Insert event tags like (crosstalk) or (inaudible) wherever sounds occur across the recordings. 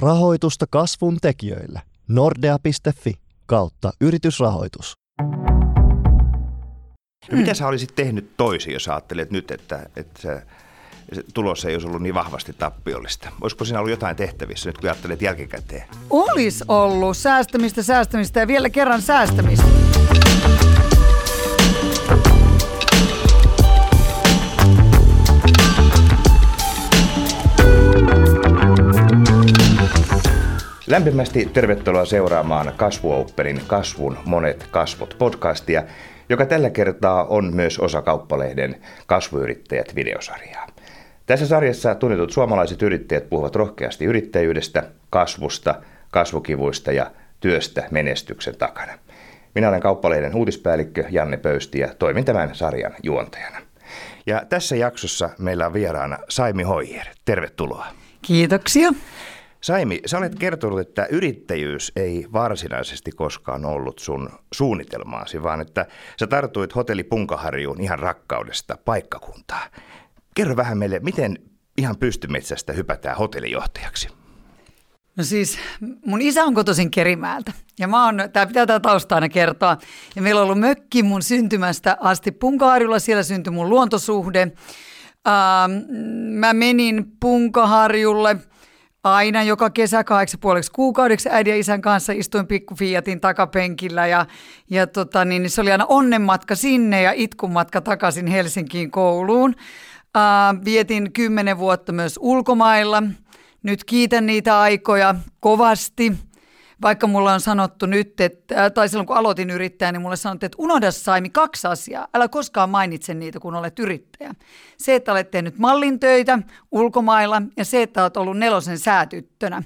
Rahoitusta kasvun tekijöille. Nordea.fi kautta yritysrahoitus. No, mitä sä olisit tehnyt toisin, jos ajattelet nyt, että, että se tulos ei olisi ollut niin vahvasti tappiollista? Olisiko siinä ollut jotain tehtävissä nyt, kun ajattelet jälkikäteen? Olis ollut säästämistä, säästämistä ja vielä kerran säästämistä. Lämpimästi tervetuloa seuraamaan Kasvuoperin Kasvun monet kasvot podcastia, joka tällä kertaa on myös osa Kauppalehden Kasvuyrittäjät videosarjaa. Tässä sarjassa tunnetut suomalaiset yrittäjät puhuvat rohkeasti yrittäjyydestä, kasvusta, kasvukivuista ja työstä menestyksen takana. Minä olen Kauppalehden uutispäällikkö Janne Pöysti ja toimin tämän sarjan juontajana. Ja tässä jaksossa meillä on vieraana Saimi Hoijer. Tervetuloa. Kiitoksia. Saimi, sä olet kertonut, että yrittäjyys ei varsinaisesti koskaan ollut sun suunnitelmaasi, vaan että sä tartuit hotelli Punkaharjuun ihan rakkaudesta paikkakuntaa. Kerro vähän meille, miten ihan pystymetsästä hypätään hotellijohtajaksi? No siis mun isä on kotoisin Kerimäältä ja mä oon, tää pitää tää taustaana kertoa. Ja meillä on ollut mökki mun syntymästä asti Punkaharjulla, siellä syntyi mun luontosuhde. Ähm, mä menin Punkaharjulle – aina joka kesä kahdeksi puoleksi kuukaudeksi äidin ja isän kanssa istuin pikku Fiatin takapenkillä ja, ja tota, niin, niin se oli aina onnenmatka sinne ja itkumatka takaisin Helsinkiin kouluun. Uh, vietin kymmenen vuotta myös ulkomailla. Nyt kiitän niitä aikoja kovasti. Vaikka mulla on sanottu nyt, että, tai silloin kun aloitin yrittäjä, niin mulle sanottiin, että unohda Saimi kaksi asiaa. Älä koskaan mainitse niitä, kun olet yrittäjä. Se, että olet tehnyt mallintöitä ulkomailla ja se, että olet ollut nelosen säätyttönä.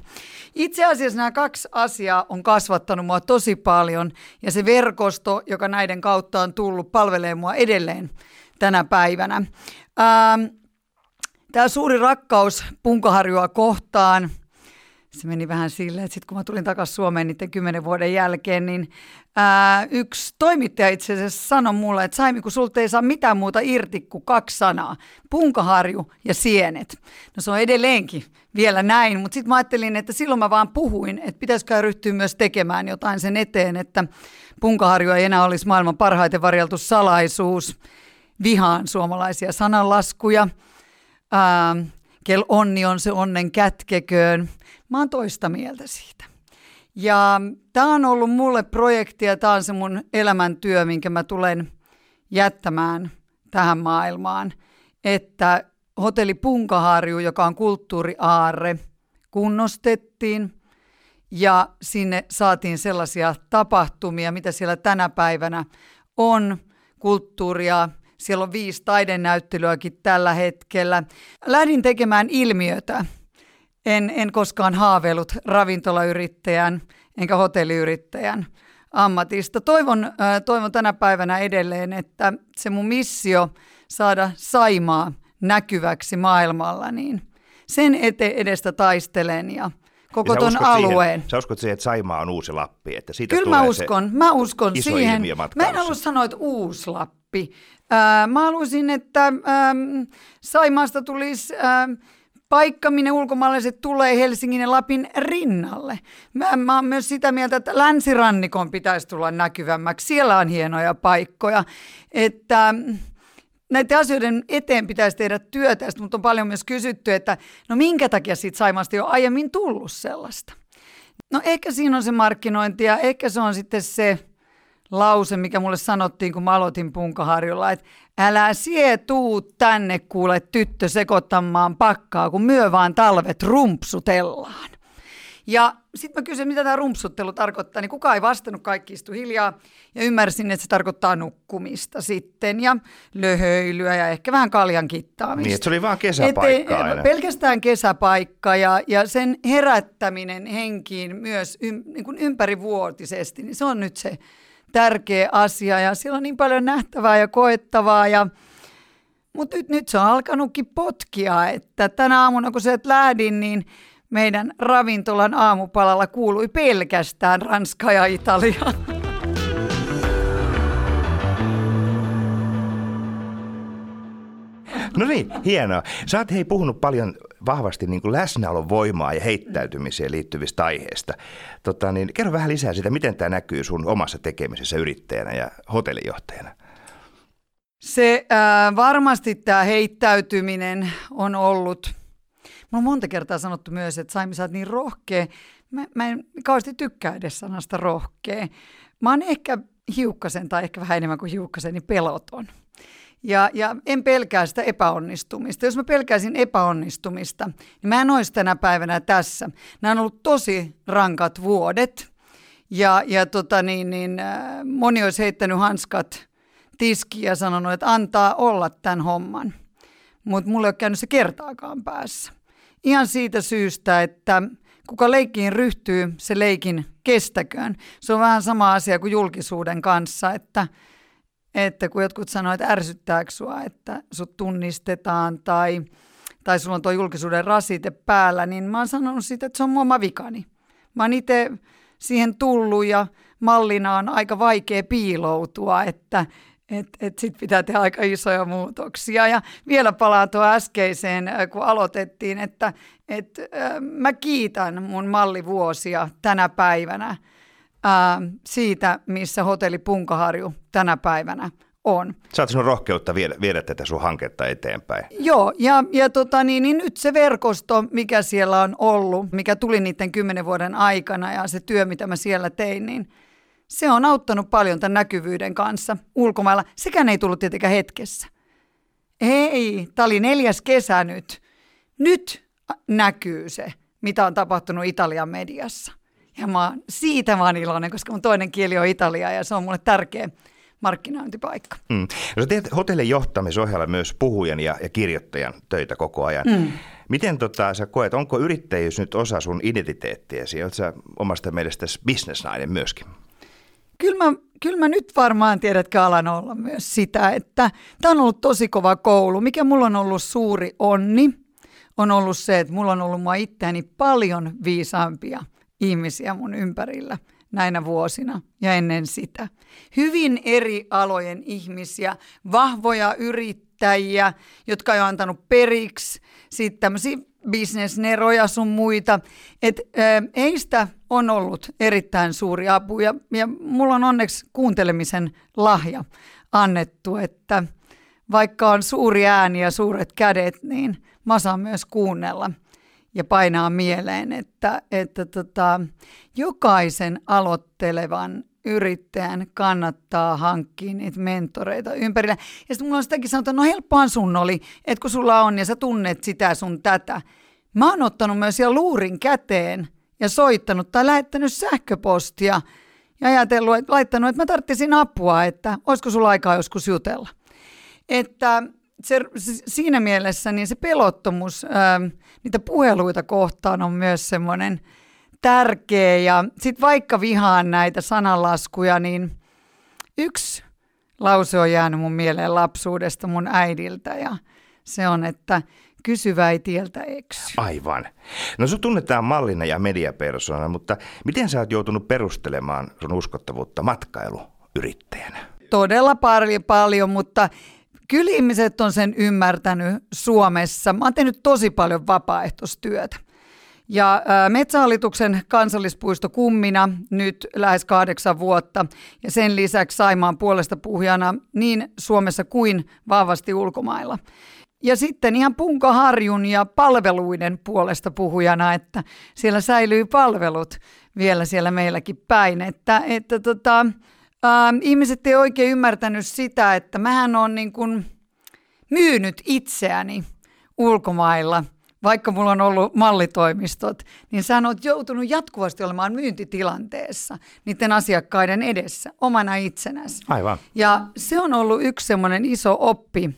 Itse asiassa nämä kaksi asiaa on kasvattanut mua tosi paljon ja se verkosto, joka näiden kautta on tullut, palvelee mua edelleen tänä päivänä. Ähm, Tämä suuri rakkaus Punkaharjua kohtaan – se meni vähän silleen, että sitten kun mä tulin takaisin Suomeen niiden kymmenen vuoden jälkeen, niin ää, yksi toimittaja itse asiassa sanoi mulle, että Saimi, kun sulta ei saa mitään muuta irti kuin kaksi sanaa, punkaharju ja sienet. No se on edelleenkin vielä näin, mutta sitten mä ajattelin, että silloin mä vaan puhuin, että pitäisikö ryhtyä myös tekemään jotain sen eteen, että punkaharju ei enää olisi maailman parhaiten varjeltu salaisuus. Vihaan suomalaisia sananlaskuja. Ää, kel onni on se onnen kätkeköön. Mä oon toista mieltä siitä. Ja tämä on ollut mulle projekti ja tämä on se mun elämäntyö, minkä mä tulen jättämään tähän maailmaan. Että hotelli Punkaharju, joka on kulttuuriaarre, kunnostettiin ja sinne saatiin sellaisia tapahtumia, mitä siellä tänä päivänä on, kulttuuria, siellä on viisi taidenäyttelyäkin tällä hetkellä. Lähdin tekemään ilmiötä, en, en koskaan haaveillut ravintolayrittäjän enkä hotelliyrittäjän ammatista. Toivon, toivon tänä päivänä edelleen, että se mun missio saada Saimaa näkyväksi maailmalla, niin sen ete edestä taistelen ja koko ton alueen. Siihen, sä uskot siihen, että Saimaa on uusi Lappi, että siitä Kyllä tulee mä uskon, mä uskon iso siihen. Mä en halua sanoa, että uusi Lappi. Äh, mä haluaisin, että ähm, Saimaasta tulisi... Ähm, paikka, minne ulkomaalaiset tulee Helsingin ja Lapin rinnalle. Mä, mä oon myös sitä mieltä, että länsirannikon pitäisi tulla näkyvämmäksi. Siellä on hienoja paikkoja. Että näiden asioiden eteen pitäisi tehdä työtä, mutta on paljon myös kysytty, että no minkä takia siitä Saimaasta ei ole aiemmin tullut sellaista. No ehkä siinä on se markkinointi ja ehkä se on sitten se lause, mikä mulle sanottiin, kun mä aloitin Punkaharjulla, että älä sie tuu tänne kuule tyttö sekoittamaan pakkaa, kun myö vaan talvet rumpsutellaan. Ja sitten mä kysyin, mitä tämä rumpsuttelu tarkoittaa, niin kukaan ei vastannut, kaikki istu hiljaa. Ja ymmärsin, että se tarkoittaa nukkumista sitten ja löhöilyä ja ehkä vähän kaljan kittaamista. Niin, että se oli vaan kesäpaikka aina. Pelkästään kesäpaikka ja, ja sen herättäminen henkiin myös ym, niin kuin ympärivuotisesti, niin se on nyt se tärkeä asia ja siellä on niin paljon nähtävää ja koettavaa ja mutta nyt, nyt se on alkanutkin potkia, että tänä aamuna kun se lähdin, niin meidän ravintolan aamupalalla kuului pelkästään Ranska ja Italia. No niin, hienoa. Sä oot hei puhunut paljon vahvasti niin kuin läsnäolon voimaa ja heittäytymiseen liittyvistä aiheista. Tota, niin, kerro vähän lisää siitä, miten tämä näkyy sun omassa tekemisessä yrittäjänä ja hotellijohtajana. Se äh, varmasti tämä heittäytyminen on ollut, mä on monta kertaa sanottu myös, että Saimi, sä oot niin rohkea. Mä, mä en kauheasti tykkää edes sanasta rohkea. Mä oon ehkä hiukkasen tai ehkä vähän enemmän kuin hiukkasen, niin peloton. Ja, ja en pelkää sitä epäonnistumista. Jos mä pelkäisin epäonnistumista, niin mä en olisi tänä päivänä tässä. Nämä on ollut tosi rankat vuodet. Ja, ja tota niin, niin, äh, moni olisi heittänyt hanskat tiskiin ja sanonut, että antaa olla tämän homman. Mutta mulle ei ole käynyt se kertaakaan päässä. Ihan siitä syystä, että kuka leikkiin ryhtyy, se leikin kestäköön. Se on vähän sama asia kuin julkisuuden kanssa, että, että kun jotkut sanoo, että ärsyttääkö sua, että sut tunnistetaan tai, tai sulla on tuo julkisuuden rasite päällä, niin mä oon sanonut siitä, että se on mua vikani. Mä oon itse siihen tullut ja mallina on aika vaikea piiloutua, että että et sitten pitää tehdä aika isoja muutoksia. Ja vielä palaan tuo äskeiseen, äh, kun aloitettiin, että et, äh, mä kiitän mun mallivuosia tänä päivänä äh, siitä, missä hotelli Punkaharju tänä päivänä on. Saat sun rohkeutta viedä, viedä tätä sun hanketta eteenpäin. Joo, ja, ja tota, niin, niin nyt se verkosto, mikä siellä on ollut, mikä tuli niiden kymmenen vuoden aikana ja se työ, mitä mä siellä tein, niin – se on auttanut paljon tämän näkyvyyden kanssa ulkomailla. Sekään ei tullut tietenkään hetkessä. Ei, tämä oli neljäs kesä nyt. Nyt näkyy se, mitä on tapahtunut Italian mediassa. Ja mä siitä mä oon iloinen, koska mun toinen kieli on Italia ja se on mulle tärkeä markkinointipaikka. Mm. No sä teet hotellin johtamisohjalla myös puhujan ja, ja kirjoittajan töitä koko ajan. Mm. Miten tota, sä koet, onko yrittäjyys nyt osa sun identiteettiäsi? Oletko sä omasta mielestäsi bisnesnainen myöskin? Kyllä mä, kyllä mä nyt varmaan tiedätkö alan olla myös sitä, että tämä on ollut tosi kova koulu. Mikä mulla on ollut suuri onni, on ollut se, että mulla on ollut mua itseäni paljon viisaampia ihmisiä mun ympärillä näinä vuosina ja ennen sitä. Hyvin eri alojen ihmisiä, vahvoja yrittäjiä, jotka on antanut periksi, sitten tämmöisiä bisnesneroja sun muita. Et, ä, eistä on ollut erittäin suuri apu ja, ja mulla on onneksi kuuntelemisen lahja annettu, että vaikka on suuri ääni ja suuret kädet, niin mä saan myös kuunnella ja painaa mieleen, että, että tota, jokaisen aloittelevan yrittäjän kannattaa hankkia niitä mentoreita ympärillä. Ja sitten mulla on sitäkin sanottu, no helppoan sun oli, että kun sulla on ja sä tunnet sitä sun tätä. Mä oon ottanut myös siellä luurin käteen ja soittanut tai lähettänyt sähköpostia ja ajatellut, että laittanut, että mä tarvitsisin apua, että olisiko sulla aikaa joskus jutella. Että se, siinä mielessä niin se pelottomuus ää, niitä puheluita kohtaan on myös semmoinen – tärkeä. Ja sitten vaikka vihaan näitä sananlaskuja, niin yksi lause on jäänyt mun mieleen lapsuudesta mun äidiltä ja se on, että kysyvä ei tieltä eksy. Aivan. No sun tunnetaan mallina ja mediapersona, mutta miten sä oot joutunut perustelemaan sun uskottavuutta matkailuyrittäjänä? Todella paljon, paljon mutta kyllä ihmiset on sen ymmärtänyt Suomessa. Mä oon tehnyt tosi paljon vapaaehtoistyötä. Ja Metsähallituksen kansallispuisto kummina nyt lähes kahdeksan vuotta ja sen lisäksi Saimaan puolesta puhujana niin Suomessa kuin vahvasti ulkomailla. Ja sitten ihan punkaharjun ja palveluiden puolesta puhujana, että siellä säilyy palvelut vielä siellä meilläkin päin. Että, että tota, ää, ihmiset ei oikein ymmärtänyt sitä, että mähän on niin kuin myynyt itseäni ulkomailla – vaikka mulla on ollut mallitoimistot, niin sä oot joutunut jatkuvasti olemaan myyntitilanteessa niiden asiakkaiden edessä omana itsenäsi. Aivan. Ja se on ollut yksi semmoinen iso oppi,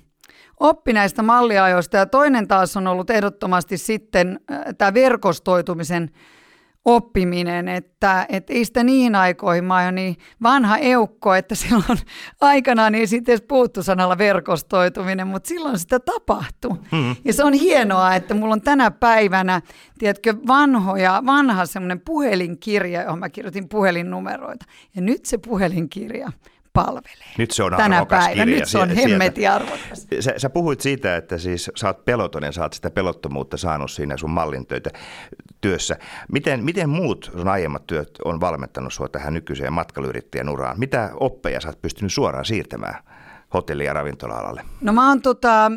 oppi näistä malliajoista. Ja toinen taas on ollut ehdottomasti sitten äh, tämä verkostoitumisen oppiminen, että, että ei sitä niihin aikoihin, mä oon niin vanha eukko, että silloin (laughs) aikanaan ei sitten edes puhuttu sanalla verkostoituminen, mutta silloin sitä tapahtui. Mm-hmm. Ja se on hienoa, että mulla on tänä päivänä, tiedätkö, vanhoja, vanha semmoinen puhelinkirja, johon mä kirjoitin puhelinnumeroita. Ja nyt se puhelinkirja palvelee. Nyt se on Tänä päivänä. kirja. Nyt se on hemmetin arvokas. Sä, sä puhuit siitä, että siis sä oot peloton ja sä oot sitä pelottomuutta saanut siinä sun mallintöitä työssä. Miten, miten muut sun aiemmat työt on valmentanut sua tähän nykyiseen matkailuyrittäjän uraan? Mitä oppeja sä oot pystynyt suoraan siirtämään hotelli- ja ravintola-alalle? No mä oon tota,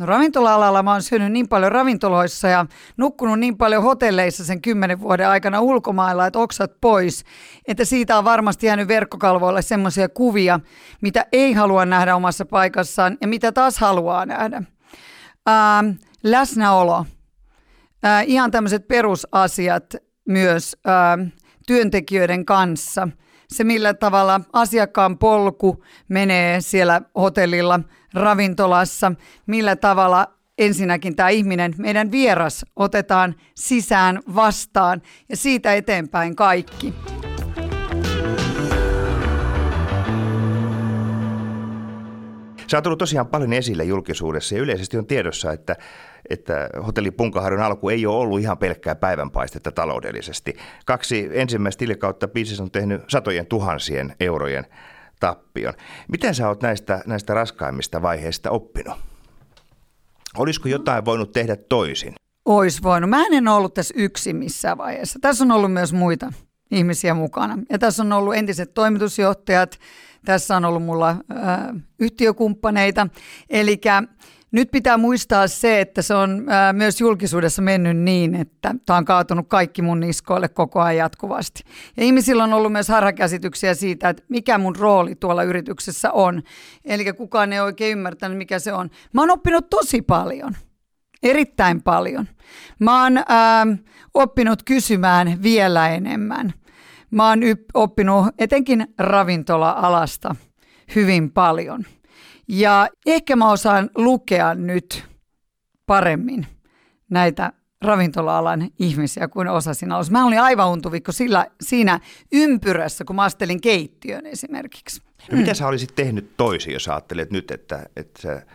no ravintola-alalla mä oon syönyt niin paljon ravintoloissa ja nukkunut niin paljon hotelleissa sen kymmenen vuoden aikana ulkomailla, että oksat pois, että siitä on varmasti jäänyt verkkokalvoille semmoisia kuvia, mitä ei halua nähdä omassa paikassaan ja mitä taas haluaa nähdä. Ähm, läsnäolo, äh, ihan tämmöiset perusasiat myös äh, työntekijöiden kanssa. Se, millä tavalla asiakkaan polku menee siellä hotellilla, ravintolassa, millä tavalla ensinnäkin tämä ihminen, meidän vieras, otetaan sisään vastaan ja siitä eteenpäin kaikki. Sä oot tullut tosiaan paljon esille julkisuudessa ja yleisesti on tiedossa, että, että hotelli Punkaharjun alku ei ole ollut ihan pelkkää päivänpaistetta taloudellisesti. Kaksi ensimmäistä tilikautta biisissä on tehnyt satojen tuhansien eurojen tappion. Miten sä oot näistä, näistä raskaimmista vaiheista oppinut? Olisiko jotain voinut tehdä toisin? Ois voinut. Mä en ollut tässä yksin missään vaiheessa. Tässä on ollut myös muita ihmisiä mukana. Ja tässä on ollut entiset toimitusjohtajat, tässä on ollut mulla ää, yhtiökumppaneita. Eli nyt pitää muistaa se, että se on myös julkisuudessa mennyt niin, että tämä on kaatunut kaikki mun niskoille koko ajan jatkuvasti. Ja ihmisillä on ollut myös harhakäsityksiä siitä, että mikä mun rooli tuolla yrityksessä on. Eli kukaan ei oikein ymmärtänyt, mikä se on. Mä oon oppinut tosi paljon. Erittäin paljon. Mä oon ää, oppinut kysymään vielä enemmän. Mä oon oppinut etenkin ravintola-alasta hyvin paljon. Ja ehkä mä osaan lukea nyt paremmin näitä ravintola-alan ihmisiä kuin osasin alussa. Mä olin aivan untuvikko sillä, siinä ympyrässä, kun mä astelin keittiön esimerkiksi. No, mitä sä olisit tehnyt toisin, jos ajattelet nyt, että, että se,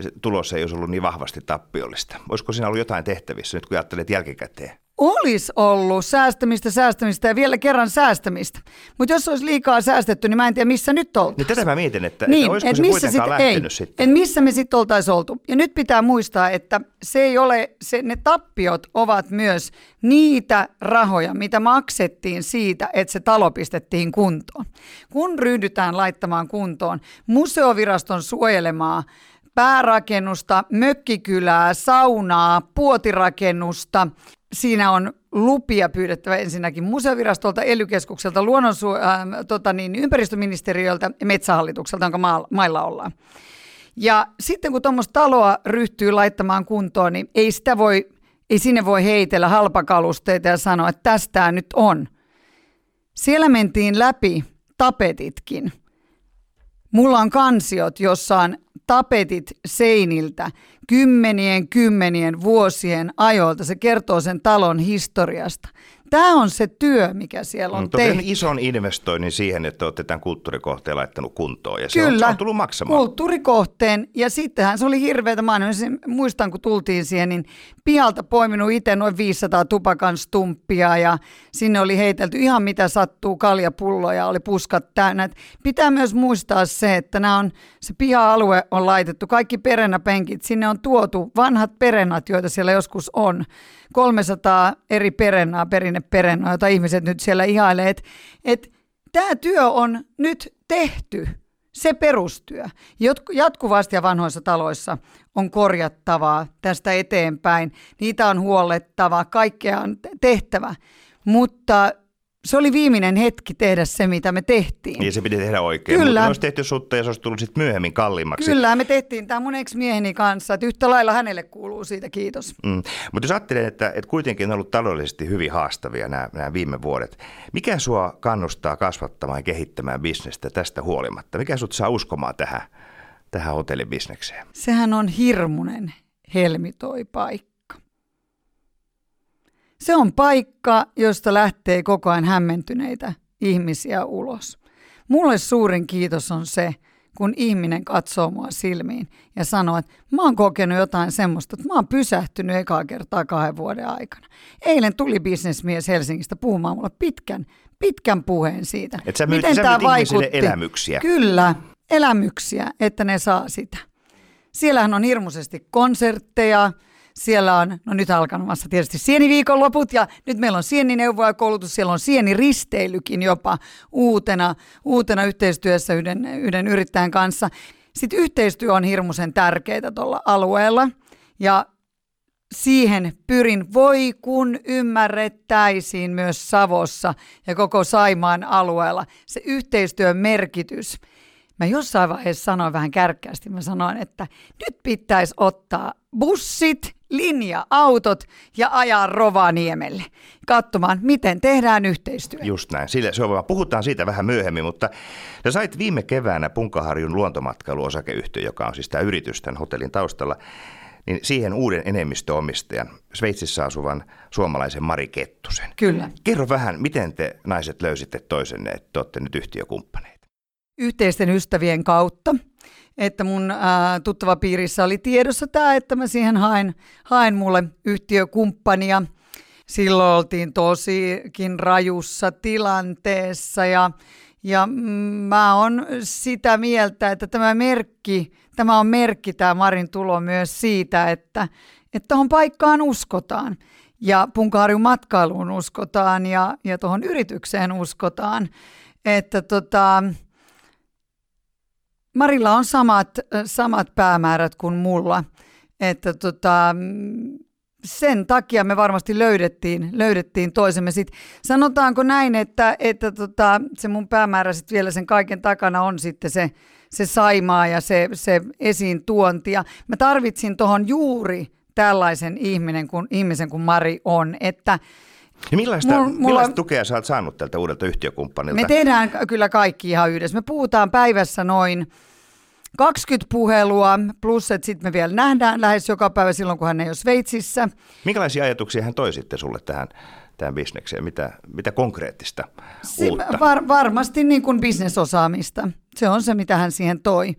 se tulos ei olisi ollut niin vahvasti tappiollista? Olisiko siinä ollut jotain tehtävissä nyt, kun ajattelet jälkikäteen? Olisi ollut säästämistä, säästämistä ja vielä kerran säästämistä. Mutta jos olisi liikaa säästetty, niin mä en tiedä, missä nyt oltaisiin. Niin tätä mä mietin, että, Niin, että olisiko et se missä sit, lähtenyt ei, sitten? En missä me sitten oltaisiin oltu. Ja nyt pitää muistaa, että se ei ole, se, ne tappiot ovat myös niitä rahoja, mitä maksettiin siitä, että se talo pistettiin kuntoon. Kun ryhdytään laittamaan kuntoon museoviraston suojelemaa päärakennusta, mökkikylää, saunaa, puotirakennusta, siinä on lupia pyydettävä ensinnäkin museovirastolta, elykeskukselta, luonnonsu- äh, tota niin, ympäristöministeriöltä ja metsähallitukselta, jonka maa- mailla ollaan. Ja sitten kun tuommoista taloa ryhtyy laittamaan kuntoon, niin ei sitä voi, ei sinne voi heitellä halpakalusteita ja sanoa, että tästä nyt on. Siellä mentiin läpi tapetitkin. Mulla on kansiot, jossa on tapetit seiniltä kymmenien kymmenien vuosien ajoilta. Se kertoo sen talon historiasta. Tämä on se työ, mikä siellä on on tehty. ison investoinnin siihen, että olette tämän kulttuurikohteen laittanut kuntoon ja se, Kyllä. on, se on tullut maksamaan. Kulttuurikohteen. Ja sittenhän se oli hirveätä. Mä aina sen- muistan, kun tultiin siihen, niin pihalta poiminut itse noin 500 tupakan stumppia ja sinne oli heitelty ihan mitä sattuu, kaljapulloja, oli puskat täynnä. Et pitää myös muistaa se, että nämä on, se piha-alue on laitettu, kaikki perennäpenkit, sinne on tuotu vanhat perennat, joita siellä joskus on. 300 eri perennaa, perinneperennaa, joita ihmiset nyt siellä ihailee. Et, et, Tämä työ on nyt tehty se perustyö. Jatkuvasti ja vanhoissa taloissa on korjattavaa tästä eteenpäin. Niitä on huollettava, kaikkea on te- tehtävä. Mutta se oli viimeinen hetki tehdä se, mitä me tehtiin. Niin se piti tehdä oikein. Kyllä. Mutta olisi tehty sutta ja se olisi tullut sitten myöhemmin kalliimmaksi. Kyllä, me tehtiin tämä mun ex-mieheni kanssa, että yhtä lailla hänelle kuuluu siitä kiitos. Mm. Mutta jos ajattelen, että, että kuitenkin on ollut taloudellisesti hyvin haastavia nämä, nämä viime vuodet. Mikä sua kannustaa kasvattamaan ja kehittämään bisnestä tästä huolimatta? Mikä sut saa uskomaan tähän, tähän hotellibisnekseen? Sehän on hirmunen helmitoi paikka. Se on paikka, josta lähtee koko ajan hämmentyneitä ihmisiä ulos. Mulle suurin kiitos on se, kun ihminen katsoo mua silmiin ja sanoo, että mä oon kokenut jotain semmoista, että mä oon pysähtynyt ekaa kertaa kahden vuoden aikana. Eilen tuli bisnesmies Helsingistä puhumaan mulle pitkän, pitkän puheen siitä. Et sä myyt, miten tämä vaikutti. elämyksiä. Kyllä, elämyksiä, että ne saa sitä. Siellähän on hirmuisesti konsertteja, siellä on, no nyt alkanut tietysti sieniviikonloput ja nyt meillä on sienineuvoja koulutus, siellä on sieniristeilykin jopa uutena, uutena yhteistyössä yhden, yhden yrittäjän kanssa. Sitten yhteistyö on hirmuisen tärkeää tuolla alueella ja siihen pyrin, voi kun ymmärrettäisiin myös Savossa ja koko Saimaan alueella se yhteistyön merkitys. Mä jossain vaiheessa sanoin vähän kärkkäästi, mä sanoin, että nyt pitäisi ottaa bussit, linja-autot ja ajaa Rovaniemelle katsomaan, miten tehdään yhteistyötä. Just näin. Sille, se on, puhutaan siitä vähän myöhemmin, mutta sä sait viime keväänä Punkaharjun luontomatkailuosakeyhtiö, joka on siis tämä yritys tämän hotellin taustalla, niin siihen uuden enemmistöomistajan, Sveitsissä asuvan suomalaisen Mari Kettusen. Kyllä. Kerro vähän, miten te naiset löysitte toisenne, että te olette nyt yhtiökumppaneita? Yhteisten ystävien kautta että mun ää, tuttava piirissä oli tiedossa tämä, että mä siihen hain, hain mulle yhtiökumppania. Silloin oltiin tosikin rajussa tilanteessa ja, ja mä oon sitä mieltä, että tämä merkki, tämä on merkki tämä Marin tulo myös siitä, että, että tuohon paikkaan uskotaan ja Punkaharjun matkailuun uskotaan ja, ja tuohon yritykseen uskotaan. Että tota, Marilla on samat, samat päämäärät kuin mulla. Että tota, sen takia me varmasti löydettiin, löydettiin toisemme. Sitten sanotaanko näin, että, että tota, se mun päämäärä sitten vielä sen kaiken takana on sitten se, se saimaa ja se, se esiin tuonti. Ja mä tarvitsin tuohon juuri tällaisen ihminen kun, ihmisen kuin Mari on, että ja millaista, mulla, millaista tukea sä oot saanut tältä uudelta yhtiökumppanilta? Me tehdään kyllä kaikki ihan yhdessä. Me puhutaan päivässä noin 20 puhelua, plus että sitten me vielä nähdään lähes joka päivä silloin, kun hän ei ole Sveitsissä. Minkälaisia ajatuksia hän toi sitten sulle tähän, tähän bisnekseen? Mitä, mitä konkreettista uutta? Var, varmasti niin kuin bisnesosaamista. Se on se, mitä hän siihen toi.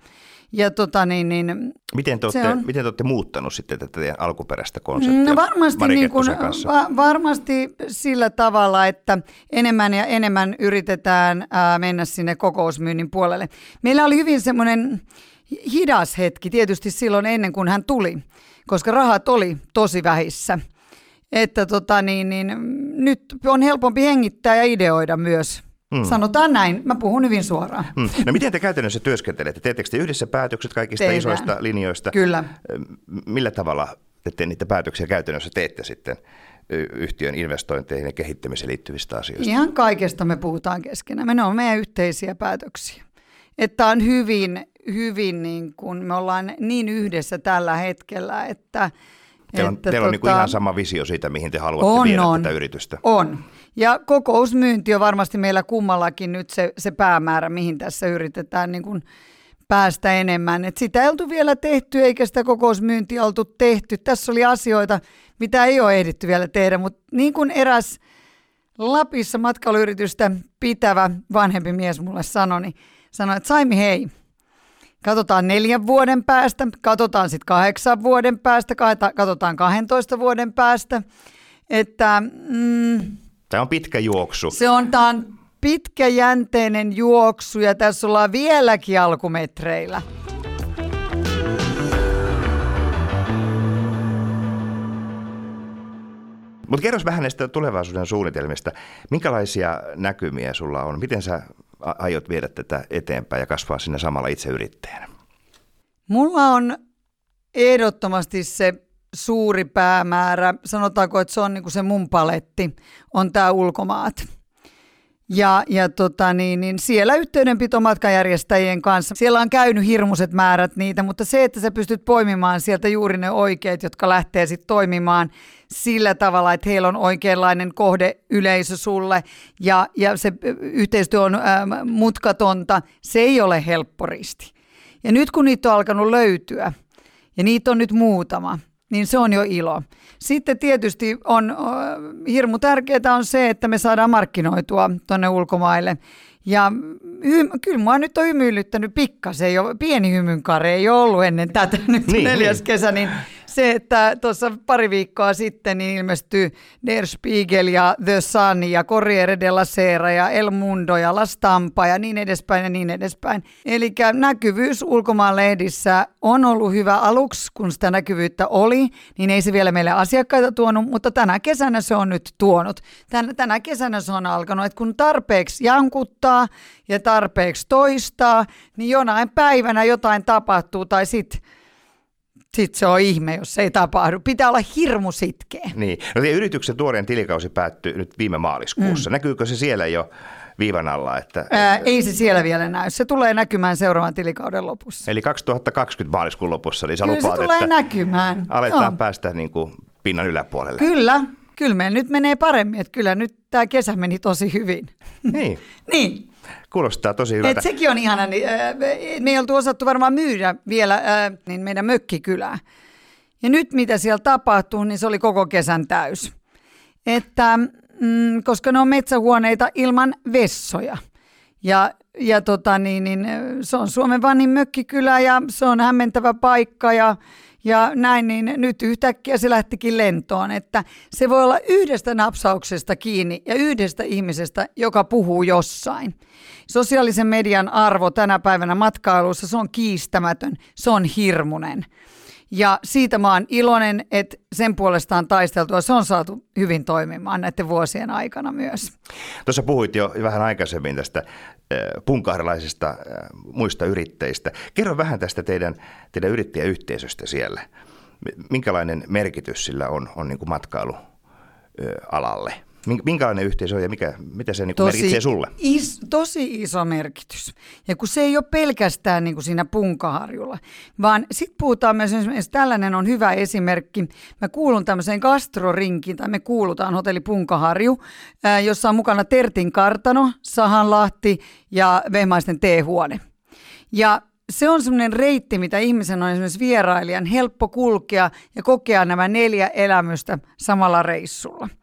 Ja tota niin, niin, miten, te olette, on... miten te olette muuttanut sitten tätä teidän alkuperäistä konseptia no varmasti, niin kuin, va, varmasti sillä tavalla, että enemmän ja enemmän yritetään ää, mennä sinne kokousmyynnin puolelle. Meillä oli hyvin semmoinen hidas hetki tietysti silloin ennen kuin hän tuli, koska rahat oli tosi vähissä. Että tota niin, niin, nyt on helpompi hengittää ja ideoida myös Mm. Sanotaan näin, mä puhun hyvin suoraan. Mm. No miten te käytännössä työskentelette? Teettekö te yhdessä päätökset kaikista Tehdään. isoista linjoista? Kyllä. Millä tavalla te niitä päätöksiä käytännössä teette sitten yhtiön investointeihin ja kehittämiseen liittyvistä asioista? Ihan kaikesta me puhutaan keskenään. Me ne on meidän yhteisiä päätöksiä. Että on hyvin, hyvin niin kuin, me ollaan niin yhdessä tällä hetkellä, että Teillä on, teillä on niin tota, ihan sama visio siitä, mihin te haluatte on, viedä on, tätä yritystä. On. Ja kokousmyynti on varmasti meillä kummallakin nyt se, se päämäärä, mihin tässä yritetään niin kuin päästä enemmän. Et sitä ei oltu vielä tehty, eikä sitä kokousmyyntiä oltu tehty. Tässä oli asioita, mitä ei ole ehditty vielä tehdä, mutta niin kuin eräs Lapissa matkailuyritystä pitävä vanhempi mies mulle sanoi, niin sanoi, että Saimi hei, katsotaan neljän vuoden päästä, katsotaan sitten kahdeksan vuoden päästä, katsotaan 12 vuoden päästä, että mm, Tämä on pitkä juoksu. Se on, tämä on pitkäjänteinen juoksu ja tässä ollaan vieläkin alkumetreillä. Mutta kerros vähän näistä tulevaisuuden suunnitelmista. Minkälaisia näkymiä sulla on? Miten sä aiot viedä tätä eteenpäin ja kasvaa sinne samalla itse yrittäjänä? Mulla on ehdottomasti se suuri päämäärä, sanotaanko, että se on niin se mun paletti, on tämä ulkomaat. Ja, ja tota niin, niin siellä yhteydenpito matkajärjestäjien kanssa, siellä on käynyt hirmuiset määrät niitä, mutta se, että sä pystyt poimimaan sieltä juuri ne oikeat, jotka lähtee sitten toimimaan sillä tavalla, että heillä on oikeanlainen kohdeyleisö sulle ja, ja se yhteistyö on ä, mutkatonta, se ei ole helppo risti. Ja nyt kun niitä on alkanut löytyä, ja niitä on nyt muutama, niin se on jo ilo. Sitten tietysti on hirmu tärkeää on se, että me saadaan markkinoitua tuonne ulkomaille. Ja hy, kyllä mua nyt on hymyilyttänyt pikkasen jo, pieni hymynkare ei ole ollut ennen tätä nyt niin, neljäs niin. kesä, niin se, että tuossa pari viikkoa sitten niin ilmestyi Der Spiegel ja The Sun ja Corriere della Sera ja El Mundo ja La Stampa ja niin edespäin ja niin edespäin. Eli näkyvyys ulkomaan lehdissä on ollut hyvä aluksi, kun sitä näkyvyyttä oli, niin ei se vielä meille asiakkaita tuonut, mutta tänä kesänä se on nyt tuonut. Tänä, tänä kesänä se on alkanut, että kun tarpeeksi jankuttaa ja tarpeeksi toistaa, niin jonain päivänä jotain tapahtuu tai sitten sitten se on ihme, jos se ei tapahdu. Pitää olla hirmu sitkeä. Niin. No, yrityksen tuoreen tilikausi päättyi nyt viime maaliskuussa. Mm. Näkyykö se siellä jo viivan alla? Että, Ää, ei se siellä vielä näy. Se tulee näkymään seuraavan tilikauden lopussa. Eli 2020 maaliskuun lopussa, niin sä lupaat, se tulee että näkymään. aletaan no. päästä niin kuin pinnan yläpuolelle. Kyllä, kyllä meillä nyt menee paremmin. Että kyllä nyt tämä kesä meni tosi hyvin. Niin. (laughs) niin. Kuulostaa tosi hyvältä. Et sekin on ihana. Niin, äh, me ei oltu osattu varmaan myydä vielä äh, niin meidän mökkikylää. Ja nyt mitä siellä tapahtuu, niin se oli koko kesän täys. Että, mm, koska ne on metsähuoneita ilman vessoja. Ja, ja tota, niin, niin, se on Suomen vanhin mökkikylä ja se on hämmentävä paikka ja, ja näin, niin nyt yhtäkkiä se lähtikin lentoon, että se voi olla yhdestä napsauksesta kiinni ja yhdestä ihmisestä, joka puhuu jossain. Sosiaalisen median arvo tänä päivänä matkailussa, se on kiistämätön, se on hirmunen. Ja siitä mä oon iloinen, että sen puolesta on taisteltua. Se on saatu hyvin toimimaan näiden vuosien aikana myös. Tuossa puhuit jo vähän aikaisemmin tästä punkaarilaisista muista yrittäjistä. Kerro vähän tästä teidän, teidän yrittäjäyhteisöstä siellä. Minkälainen merkitys sillä on, on niin kuin matkailualalle? Minkälainen yhteisö on ja mikä, mitä se niin tosi merkitsee sulle? Is, tosi iso merkitys. Ja kun se ei ole pelkästään niin kuin siinä punkaharjulla, vaan sitten puhutaan myös esimerkiksi, tällainen on hyvä esimerkki. Mä kuulun tämmöiseen gastrorinkiin, tai me kuulutaan hotelli Punkaharju, jossa on mukana Tertin kartano, Sahanlahti ja Vehmaisten teehuone. Ja se on semmoinen reitti, mitä ihmisen on esimerkiksi vierailijan helppo kulkea ja kokea nämä neljä elämystä samalla reissulla –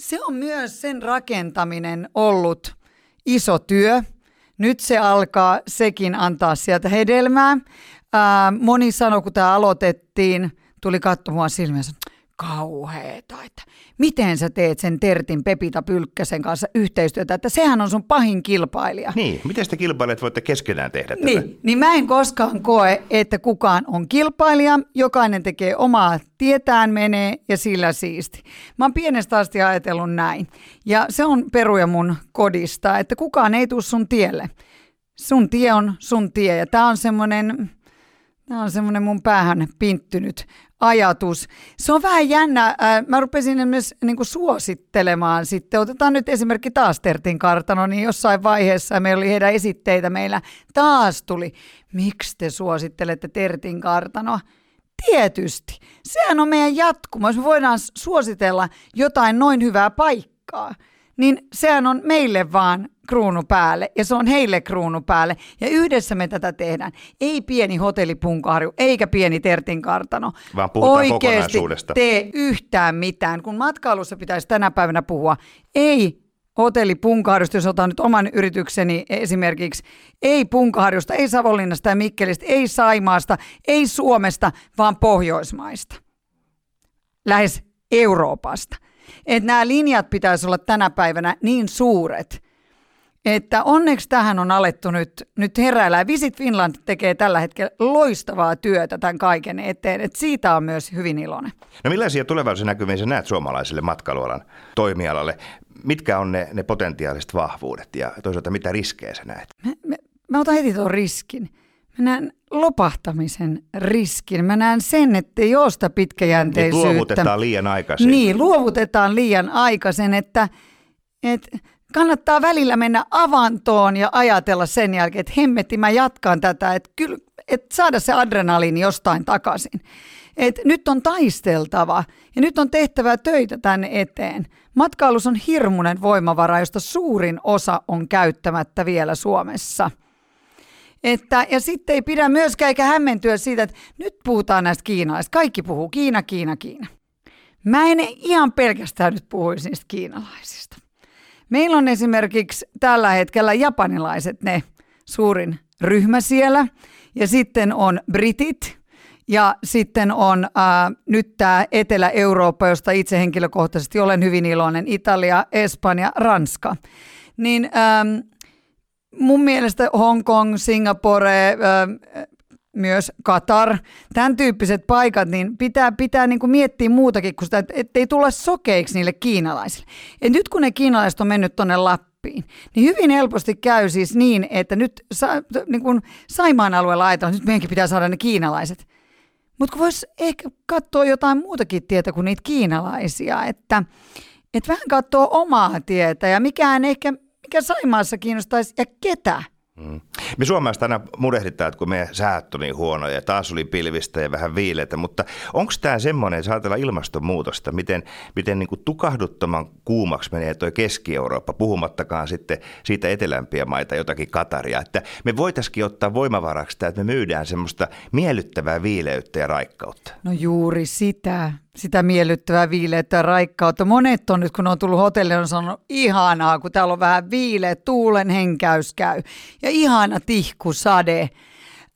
se on myös sen rakentaminen ollut iso työ. Nyt se alkaa sekin antaa sieltä hedelmää. Ää, moni sanoi, kun tämä aloitettiin, tuli katsomaan silmiensä, kauheeta, että miten sä teet sen Tertin Pepita Pylkkäsen kanssa yhteistyötä, että sehän on sun pahin kilpailija. Niin, miten sitä kilpailijat voitte keskenään tehdä tätä? Niin, niin mä en koskaan koe, että kukaan on kilpailija, jokainen tekee omaa tietään menee ja sillä siisti. Mä oon pienestä asti ajatellut näin. Ja se on peruja mun kodista, että kukaan ei tule sun tielle. Sun tie on sun tie ja tää on semmoinen Tämä on semmoinen mun päähän pinttynyt ajatus. Se on vähän jännä. Mä rupesin myös niin kuin suosittelemaan sitten. Otetaan nyt esimerkki taas Tertin kartano, niin jossain vaiheessa meillä oli heidän esitteitä meillä. Taas tuli, miksi te suosittelette Tertin kartanoa? Tietysti. Sehän on meidän jatkuma. Jos me voidaan suositella jotain noin hyvää paikkaa, niin sehän on meille vaan kruunu päälle ja se on heille kruunu päälle. Ja yhdessä me tätä tehdään. Ei pieni hotellipunkaharju eikä pieni Tertin kartano. Vaan puhutaan Oikeasti kokonaisuudesta. tee yhtään mitään. Kun matkailussa pitäisi tänä päivänä puhua, ei hotellipunkaharjusta, jos otan nyt oman yritykseni esimerkiksi, ei punkaharjusta, ei Savonlinnasta ja Mikkelistä, ei Saimaasta, ei Suomesta, vaan Pohjoismaista. Lähes Euroopasta. Että nämä linjat pitäisi olla tänä päivänä niin suuret, että onneksi tähän on alettu nyt, nyt heräillä. Visit Finland tekee tällä hetkellä loistavaa työtä tämän kaiken eteen, että siitä on myös hyvin iloinen. No millaisia tulevaisuuden näkymiä sä näet suomalaiselle matkailualan toimialalle? Mitkä on ne, ne potentiaaliset vahvuudet ja toisaalta mitä riskejä sä näet? Mä, mä, mä otan heti tuon riskin. Mä näen lopahtamisen riskin. Mä näen sen, että ei ole sitä pitkäjänteisyyttä. Niin luovutetaan liian aikaisin. Niin, luovutetaan liian aikaisin, että, että kannattaa välillä mennä avantoon ja ajatella sen jälkeen, että hemmetti, mä jatkan tätä, että, kyllä, että saada se adrenaliini jostain takaisin. Et nyt on taisteltava ja nyt on tehtävä töitä tänne eteen. Matkailus on hirmuinen voimavara, josta suurin osa on käyttämättä vielä Suomessa. Että, ja sitten ei pidä myöskään eikä hämmentyä siitä, että nyt puhutaan näistä kiinalaisista. Kaikki puhuu Kiina, Kiina, Kiina. Mä en ihan pelkästään nyt puhuisi niistä kiinalaisista. Meillä on esimerkiksi tällä hetkellä japanilaiset ne suurin ryhmä siellä. Ja sitten on britit ja sitten on äh, nyt tämä Etelä-Eurooppa, josta itse henkilökohtaisesti olen hyvin iloinen, Italia, Espanja, Ranska. Niin ähm, mun mielestä Hongkong, Singapore, äh, myös Katar, tämän tyyppiset paikat, niin pitää, pitää niin kuin miettiä muutakin kuin sitä, ettei tulla sokeiksi niille kiinalaisille. Et nyt kun ne kiinalaiset on mennyt tuonne Lappiin, niin hyvin helposti käy siis niin, että nyt sa, niin kuin Saimaan alueella ajatellaan, että nyt meidänkin pitää saada ne kiinalaiset. Mutta kun voisi ehkä katsoa jotain muutakin tietä kuin niitä kiinalaisia, että, että vähän katsoa omaa tietä ja mikään ehkä, mikä Saimaassa kiinnostaisi ja ketä Mm. Me suomalaiset aina murehditaan, että kun meidän säät niin huonoja ja taas oli pilvistä ja vähän viileitä, mutta onko tämä semmoinen, jos ajatellaan ilmastonmuutosta, miten, miten niin kuin tukahduttoman kuumaksi menee tuo Keski-Eurooppa, puhumattakaan sitten siitä etelämpiä maita, jotakin Kataria, että me voitaisiin ottaa voimavaraksi tämä, että me myydään semmoista miellyttävää viileyttä ja raikkautta. No juuri sitä sitä miellyttävää viileettä ja raikkautta. Monet on nyt, kun on tullut hotellille, on sanonut ihanaa, kun täällä on vähän viileä, tuulen henkäys käy ja ihana tihkusade.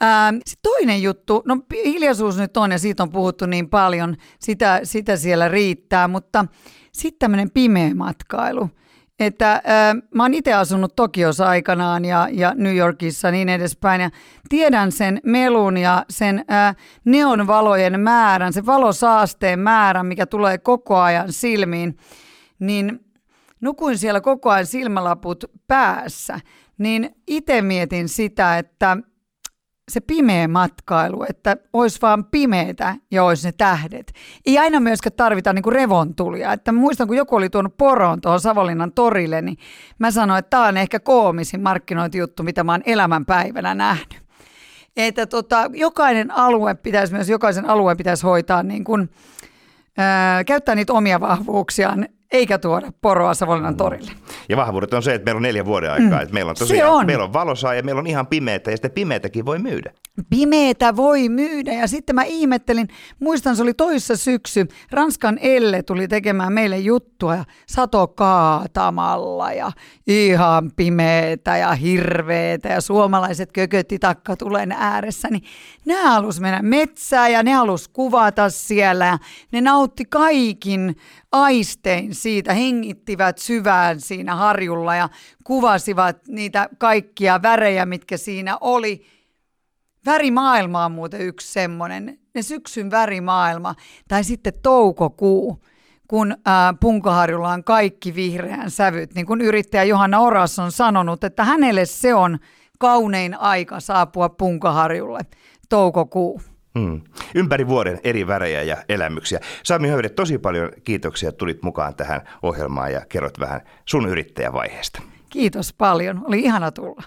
Ähm, Sitten toinen juttu, no hiljaisuus nyt on ja siitä on puhuttu niin paljon, sitä, sitä siellä riittää, mutta sitten tämmöinen pimeä matkailu – että äh, mä oon itse asunut Tokiossa aikanaan ja, ja New Yorkissa niin edespäin ja tiedän sen melun ja sen äh, neonvalojen määrän, sen valosaasteen määrän, mikä tulee koko ajan silmiin, niin nukuin siellä koko ajan silmälaput päässä, niin itse mietin sitä, että se pimeä matkailu, että olisi vaan pimeitä ja olisi ne tähdet. Ei aina myöskään tarvita niinku revontulia. Että muistan, kun joku oli tuonut poron tuohon Savonlinnan torille, niin mä sanoin, että tämä on ehkä koomisin markkinointijuttu, mitä mä oon elämänpäivänä nähnyt. Että tota, jokainen alue pitäisi myös, jokaisen alueen pitäisi hoitaa niin kuin, ää, käyttää niitä omia vahvuuksiaan eikä tuoda poroa Savonlinnan torille. Ja vahvuudet on se, että meillä on neljä vuoden aikaa. Mm. Että meillä on tosiaan, on. meillä on valosaa ja meillä on ihan pimeätä ja sitten pimeätäkin voi myydä. Pimeätä voi myydä ja sitten mä ihmettelin, muistan se oli toissa syksy, Ranskan Elle tuli tekemään meille juttua ja sato kaatamalla ja ihan pimeätä ja hirveetä ja suomalaiset kökötti tulen ääressä, niin ne halus mennä metsään ja ne halus kuvata siellä ja ne nautti kaikin aistein siitä, hengittivät syvään siinä harjulla ja kuvasivat niitä kaikkia värejä, mitkä siinä oli. Värimaailma on muuten yksi semmoinen, ne syksyn värimaailma, tai sitten toukokuu, kun ää, Punkaharjulla on kaikki vihreän sävyt, niin kuin yrittäjä Johanna Oras on sanonut, että hänelle se on kaunein aika saapua Punkaharjulle, toukokuu. Hmm. Ympäri vuoden eri värejä ja elämyksiä. Sami Höyde, tosi paljon kiitoksia, tulit mukaan tähän ohjelmaan ja kerrot vähän sun yrittäjävaiheesta. Kiitos paljon, oli ihana tulla.